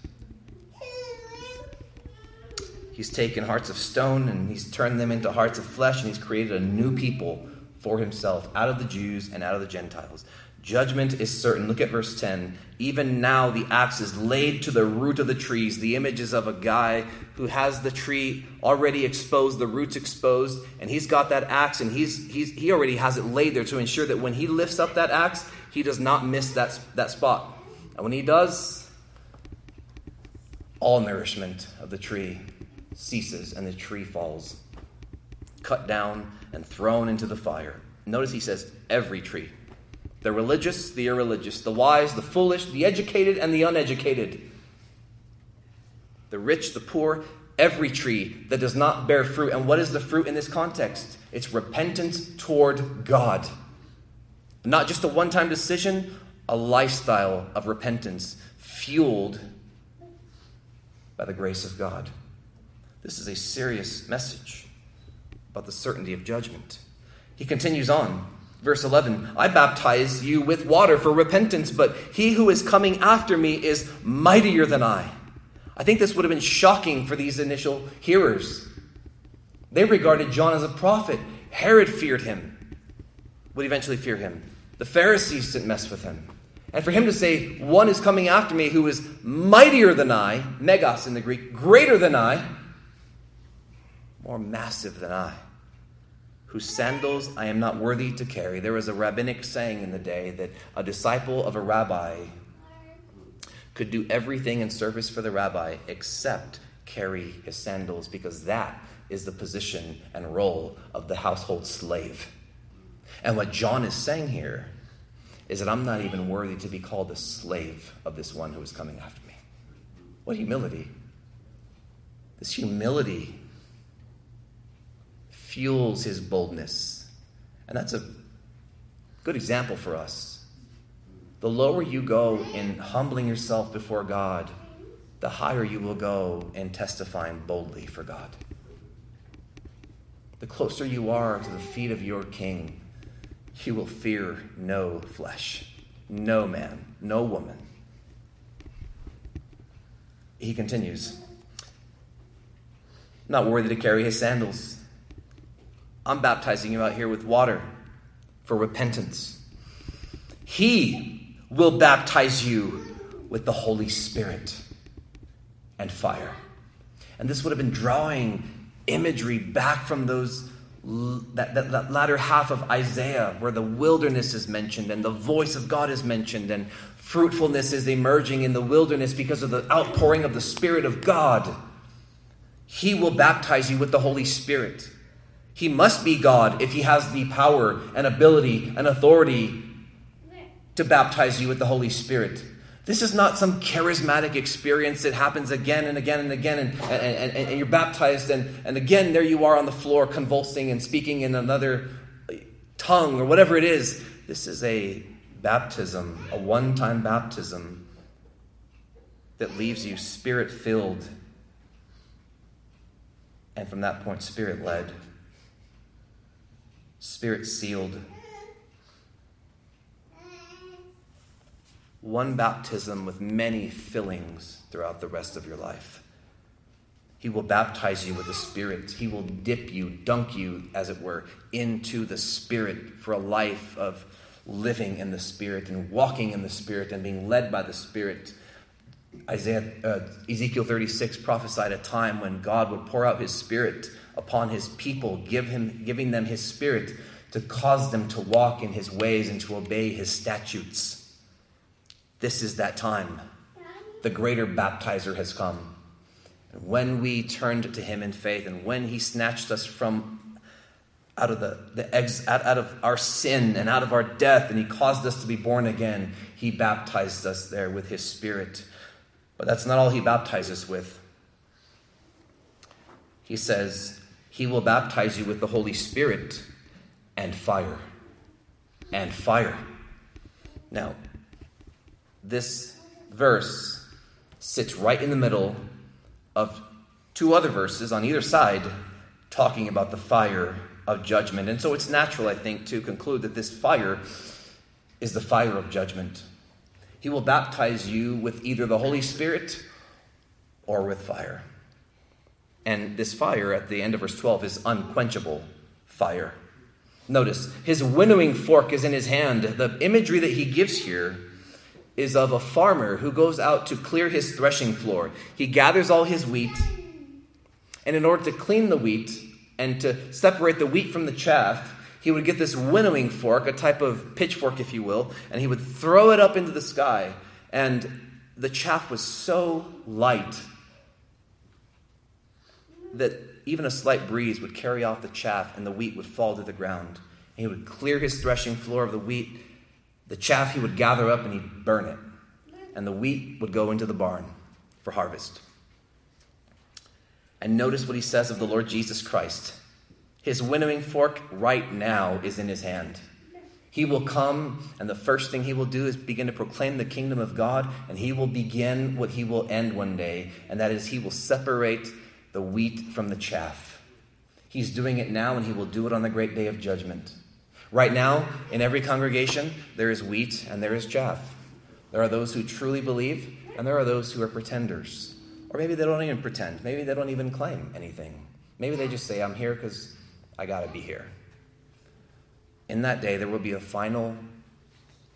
He's taken hearts of stone and he's turned them into hearts of flesh, and he's created a new people for himself out of the Jews and out of the Gentiles. Judgment is certain. Look at verse 10. Even now the axe is laid to the root of the trees. The image is of a guy who has the tree already exposed, the roots exposed, and he's got that axe and he's, he's, he already has it laid there to ensure that when he lifts up that axe, he does not miss that, that spot. And when he does, all nourishment of the tree ceases and the tree falls, cut down and thrown into the fire. Notice he says, every tree. The religious, the irreligious, the wise, the foolish, the educated, and the uneducated. The rich, the poor, every tree that does not bear fruit. And what is the fruit in this context? It's repentance toward God. Not just a one time decision, a lifestyle of repentance fueled by the grace of God. This is a serious message about the certainty of judgment. He continues on. Verse 11 I baptize you with water for repentance, but he who is coming after me is mightier than I. I think this would have been shocking for these initial hearers. They regarded John as a prophet. Herod feared him, would eventually fear him. The Pharisees didn't mess with him. And for him to say, One is coming after me who is mightier than I, megas in the Greek, greater than I, more massive than I, whose sandals I am not worthy to carry. There was a rabbinic saying in the day that a disciple of a rabbi could do everything in service for the rabbi except carry his sandals because that is the position and role of the household slave. And what John is saying here is that I'm not even worthy to be called the slave of this one who is coming after me. What humility! This humility fuels his boldness. And that's a good example for us. The lower you go in humbling yourself before God, the higher you will go in testifying boldly for God. The closer you are to the feet of your King, you will fear no flesh, no man, no woman. He continues, not worthy to carry his sandals. I'm baptizing you out here with water for repentance. He will baptize you with the Holy Spirit and fire. And this would have been drawing imagery back from those that, that, that, latter half of Isaiah where the wilderness is mentioned and the voice of God is mentioned and fruitfulness is emerging in the wilderness because of the outpouring of the Spirit of God. he will baptize you with the Holy Spirit. He must be God if he has the power and ability and authority to baptize you with the Holy Spirit. This is not some charismatic experience that happens again and again and again, and, and, and, and, you're baptized, and, and again, there you are on the floor convulsing and speaking in another tongue or whatever it is. This is a baptism, a one time baptism that leaves you spirit filled, and from that point, spirit led, spirit sealed. one baptism with many fillings throughout the rest of your life. He will baptize you with the Spirit. He will dip you, dunk you, as it were, into the Spirit for a life of living in the Spirit and walking in the Spirit and being led by the Spirit. Isaiah, uh, Ezekiel 36 prophesied a time when God would pour out his Spirit upon his people, give him, giving them his Spirit to cause them to walk in his ways and to obey his statutes. This is that time. The greater baptizer has come. And when we turned to him in faith and when he snatched us from out of the, the ex, out, out of our sin and out of our death and he caused us to be born again, he baptized us there with his spirit. But that's not all he baptizes with. He says, He will baptize you with the Holy Spirit and fire. And fire. Now, this verse sits right in the middle of two other verses on either side talking about the fire of judgment. And so it's natural, I think, to conclude that this fire is the fire of judgment. He will baptize you with either the Holy Spirit or with fire. And this fire at the end of verse 12 is unquenchable fire. Notice, his winnowing fork is in his hand. The imagery that he gives here is of a farmer who goes out to clear his threshing floor. He gathers all his wheat, and in order to clean the wheat and to separate the wheat from the chaff, he would get this winnowing fork, a type of pitchfork, if you will, and he would throw it up into the sky. And the chaff was so light that even a slight breeze would carry off the chaff and the wheat would fall to the ground. And he would clear his threshing floor of the wheat the chaff he would gather up and he'd burn it, and the wheat would go into the barn for harvest. And notice what he says of the Lord Jesus Christ. His winnowing fork right now is in his hand. He will come, and the first thing he will do is begin to proclaim the kingdom of God, and he will begin what he will end one day, and that is he will separate the wheat from the chaff. He's doing it now, and he will do it on the great day of judgment. Right now, in every congregation, there is wheat and there is chaff. There are those who truly believe, and there are those who are pretenders. Or maybe they don't even pretend. Maybe they don't even claim anything. Maybe they just say, I'm here because I got to be here. In that day, there will be a final,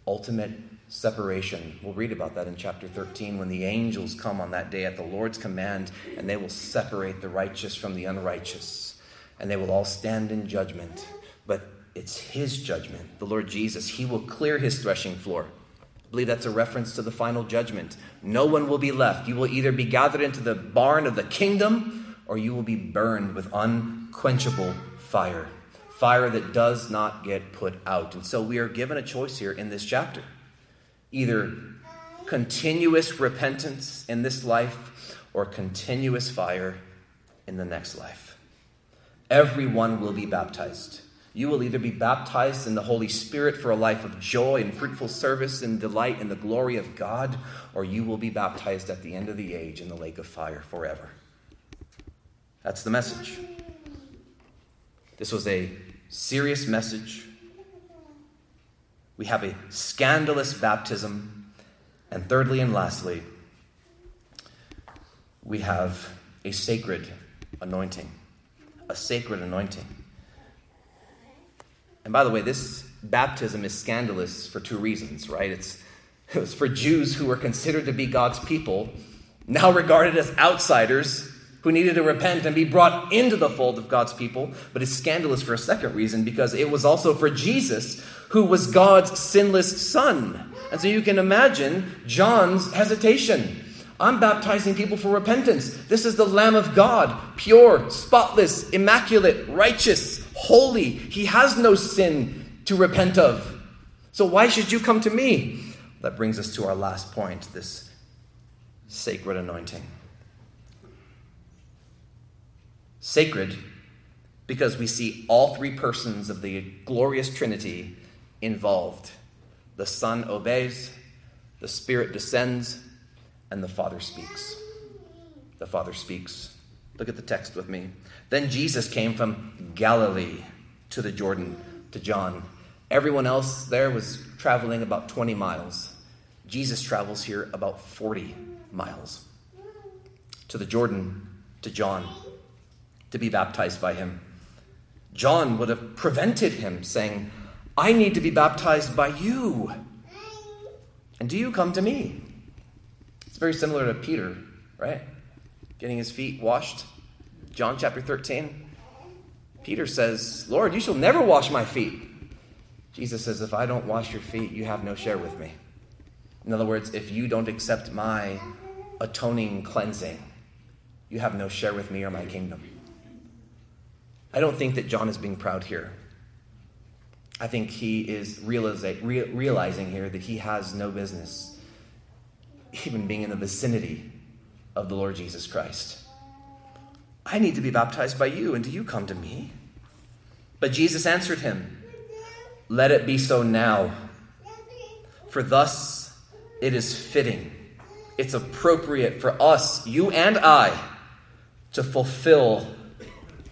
ultimate separation. We'll read about that in chapter 13 when the angels come on that day at the Lord's command and they will separate the righteous from the unrighteous. And they will all stand in judgment. But it's his judgment, the Lord Jesus. He will clear his threshing floor. I believe that's a reference to the final judgment. No one will be left. You will either be gathered into the barn of the kingdom or you will be burned with unquenchable fire. Fire that does not get put out. And so we are given a choice here in this chapter either continuous repentance in this life or continuous fire in the next life. Everyone will be baptized. You will either be baptized in the Holy Spirit for a life of joy and fruitful service and delight in the glory of God, or you will be baptized at the end of the age in the lake of fire forever. That's the message. This was a serious message. We have a scandalous baptism. And thirdly and lastly, we have a sacred anointing. A sacred anointing. And by the way, this baptism is scandalous for two reasons, right? It's, it was for Jews who were considered to be God's people, now regarded as outsiders who needed to repent and be brought into the fold of God's people. But it's scandalous for a second reason because it was also for Jesus, who was God's sinless son. And so you can imagine John's hesitation. I'm baptizing people for repentance. This is the Lamb of God, pure, spotless, immaculate, righteous, holy. He has no sin to repent of. So why should you come to me? That brings us to our last point this sacred anointing. Sacred because we see all three persons of the glorious Trinity involved. The Son obeys, the Spirit descends, and the Father speaks. The Father speaks. Look at the text with me. Then Jesus came from Galilee to the Jordan to John. Everyone else there was traveling about 20 miles. Jesus travels here about 40 miles to the Jordan to John to be baptized by him. John would have prevented him, saying, I need to be baptized by you. And do you come to me? It's very similar to Peter, right? Getting his feet washed. John chapter 13. Peter says, Lord, you shall never wash my feet. Jesus says, If I don't wash your feet, you have no share with me. In other words, if you don't accept my atoning cleansing, you have no share with me or my kingdom. I don't think that John is being proud here. I think he is realizing here that he has no business even being in the vicinity of the Lord Jesus Christ. I need to be baptized by you, and do you come to me? But Jesus answered him, Let it be so now, for thus it is fitting, it's appropriate for us, you and I, to fulfill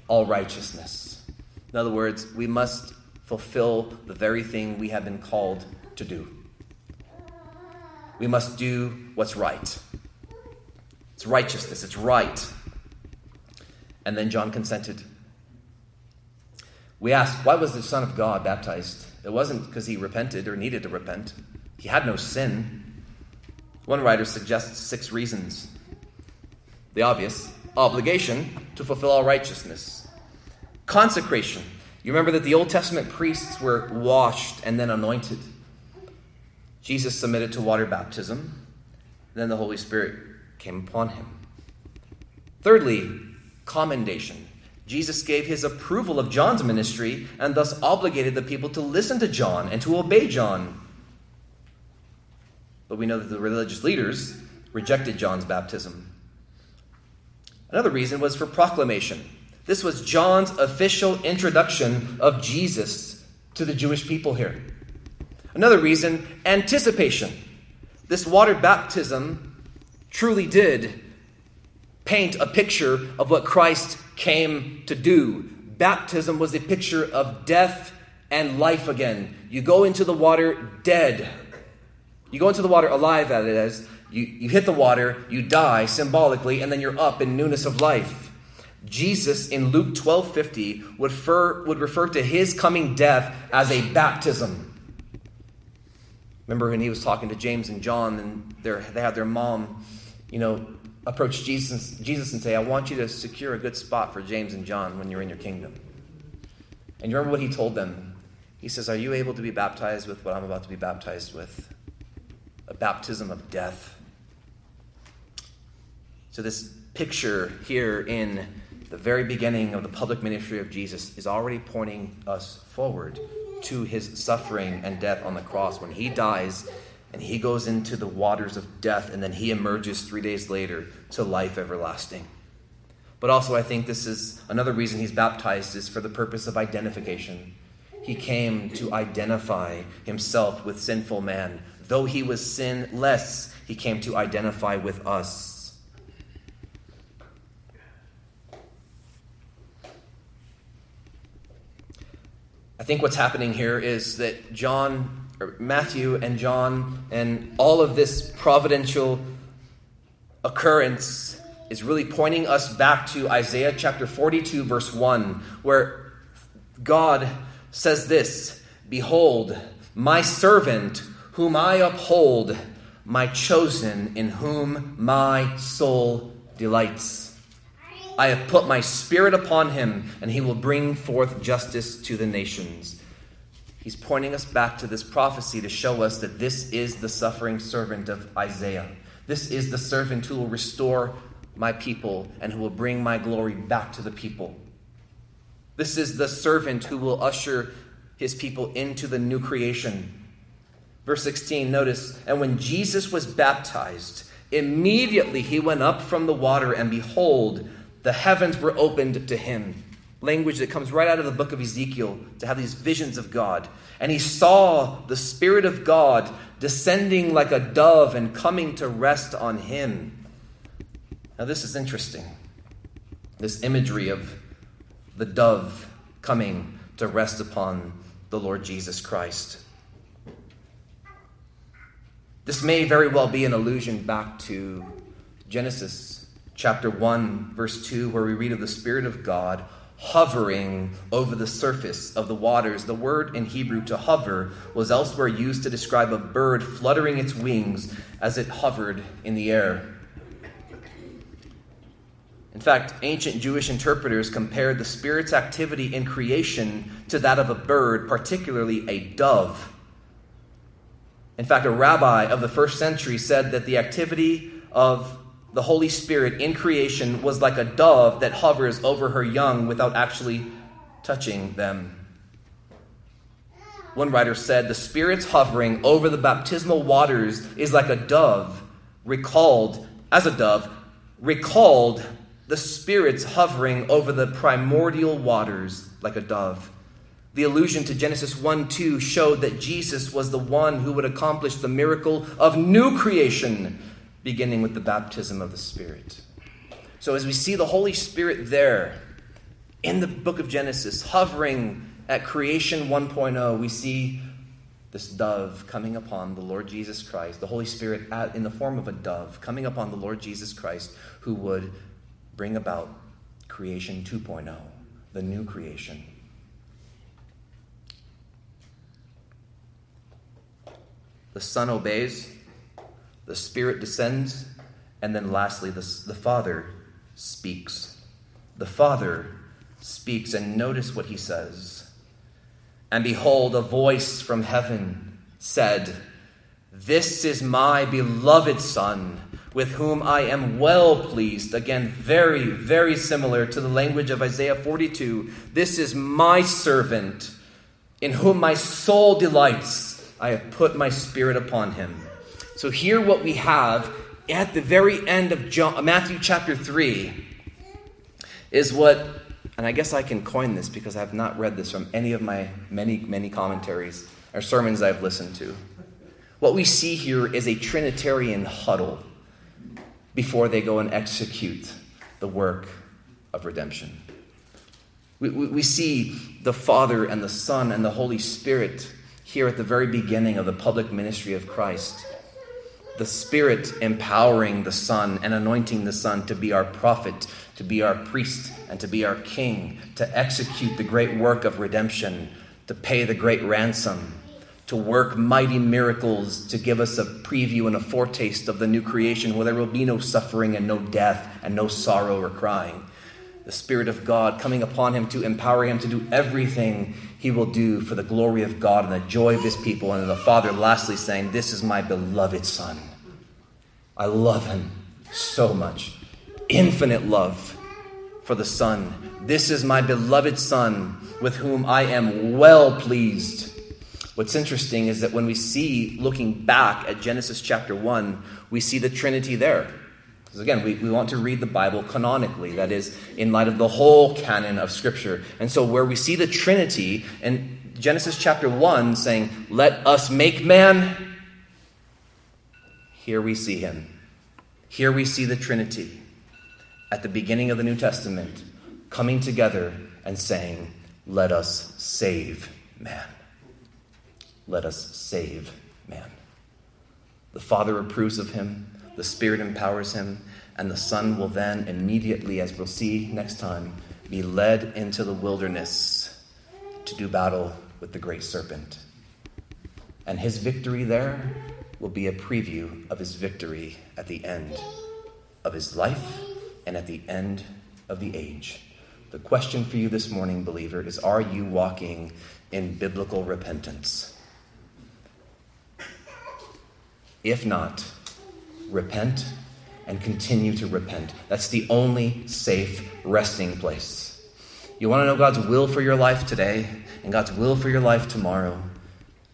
all righteousness. In other words, we must fulfill the very thing we have been called to do. We must do what's right. It's righteousness, it's right. And then John consented. We ask, why was the Son of God baptized? It wasn't because he repented or needed to repent, he had no sin. One writer suggests six reasons. The obvious obligation to fulfill all righteousness, consecration. You remember that the Old Testament priests were washed and then anointed. Jesus submitted to water baptism, then the Holy Spirit came upon him. Thirdly, commendation. Jesus gave his approval of John's ministry and thus obligated the people to listen to John and to obey John. But we know that the religious leaders rejected John's baptism. Another reason was for proclamation. This was John's official introduction of Jesus to the Jewish people here. Another reason, anticipation. This water baptism truly did paint a picture of what Christ came to do. Baptism was a picture of death and life again. You go into the water dead. You go into the water alive, that is. You, you hit the water, you die symbolically, and then you're up in newness of life. Jesus in Luke 12 50 would refer, would refer to his coming death as a baptism. Remember when he was talking to James and John, and they had their mom, you know, approach Jesus, Jesus and say, I want you to secure a good spot for James and John when you're in your kingdom. And you remember what he told them? He says, Are you able to be baptized with what I'm about to be baptized with? A baptism of death. So, this picture here in the very beginning of the public ministry of Jesus is already pointing us forward to his suffering and death on the cross when he dies and he goes into the waters of death and then he emerges three days later to life everlasting. But also, I think this is another reason he's baptized is for the purpose of identification. He came to identify himself with sinful man. Though he was sinless, he came to identify with us. I think what's happening here is that John or Matthew and John and all of this providential occurrence is really pointing us back to Isaiah chapter 42, verse 1, where God says this Behold, my servant, whom I uphold, my chosen, in whom my soul delights. I have put my spirit upon him, and he will bring forth justice to the nations. He's pointing us back to this prophecy to show us that this is the suffering servant of Isaiah. This is the servant who will restore my people and who will bring my glory back to the people. This is the servant who will usher his people into the new creation. Verse 16, notice, and when Jesus was baptized, immediately he went up from the water, and behold, the heavens were opened to him. Language that comes right out of the book of Ezekiel to have these visions of God. And he saw the Spirit of God descending like a dove and coming to rest on him. Now, this is interesting. This imagery of the dove coming to rest upon the Lord Jesus Christ. This may very well be an allusion back to Genesis chapter 1, verse 2, where we read of the Spirit of God hovering over the surface of the waters. The word in Hebrew to hover was elsewhere used to describe a bird fluttering its wings as it hovered in the air. In fact, ancient Jewish interpreters compared the Spirit's activity in creation to that of a bird, particularly a dove. In fact, a rabbi of the first century said that the activity of the Holy Spirit in creation was like a dove that hovers over her young without actually touching them. One writer said, The Spirit's hovering over the baptismal waters is like a dove recalled, as a dove, recalled the Spirit's hovering over the primordial waters like a dove. The allusion to Genesis 1 2 showed that Jesus was the one who would accomplish the miracle of new creation beginning with the baptism of the Spirit. So, as we see the Holy Spirit there in the book of Genesis, hovering at creation 1.0, we see this dove coming upon the Lord Jesus Christ, the Holy Spirit in the form of a dove coming upon the Lord Jesus Christ, who would bring about creation 2.0, the new creation. The Son obeys the Spirit descends, and then lastly, the, the Father speaks. The Father speaks, and notice what he says. And behold, a voice from heaven said, This is my beloved Son, with whom I am well pleased. Again, very, very similar to the language of Isaiah 42. This is my servant, in whom my soul delights. I have put my spirit upon him. So, here what we have at the very end of John, uh, Matthew chapter 3 is what, and I guess I can coin this because I have not read this from any of my many, many commentaries or sermons I've listened to. What we see here is a Trinitarian huddle before they go and execute the work of redemption. We, we, we, see the Father and the Son and the Holy Spirit here at the very beginning of the public ministry of Christ the Spirit empowering the Son and anointing the Son to be our prophet, to be our priest, and to be our king, to execute the great work of redemption, to pay the great ransom, to work mighty miracles, to give us a preview and a foretaste of the new creation where there will be no suffering and no death and no sorrow or crying. The Spirit of God coming upon him to empower him to do everything he will do for the glory of God and the joy of his people. And the Father, lastly, saying, This is my beloved Son. I love him so much. Infinite love for the Son. This is my beloved Son with whom I am well pleased. What's interesting is that when we see, looking back at Genesis chapter 1, we see the Trinity there. Because again, we, we want to read the Bible canonically, that is, in light of the whole canon of Scripture. And so, where we see the Trinity in Genesis chapter 1 saying, Let us make man, here we see him. Here we see the Trinity at the beginning of the New Testament coming together and saying, Let us save man. Let us save man. The Father approves of him, the Spirit empowers him, and the Son will then immediately, as we'll see next time, be led into the wilderness to do battle with the great serpent. And his victory there will be a preview of his victory at the end of his life and at the end of the age. The question for you this morning, believer, is Are you walking in biblical repentance? If not, repent and continue to repent. That's the only safe resting place. You want to know God's will for your life today and God's will for your life tomorrow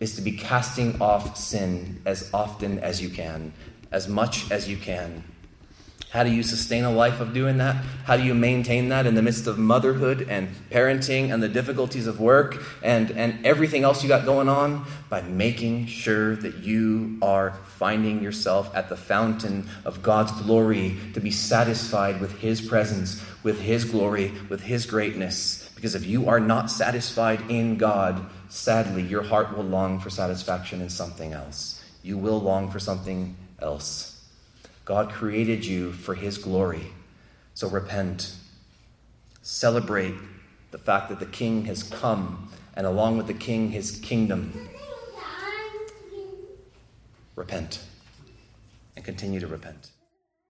is to be casting off sin as often as you can, as much as you can. How do you sustain a life of doing that? How do you maintain that in the midst of motherhood and parenting and the difficulties of work and, and everything else you got going on? By making sure that you are finding yourself at the fountain of God's glory to be satisfied with His presence, with His glory, with His greatness. Because if you are not satisfied in God, sadly, your heart will long for satisfaction in something else. You will long for something else. God created you for His glory. So repent. Celebrate the fact that the King has come, and along with the King, His kingdom. Repent and continue to repent.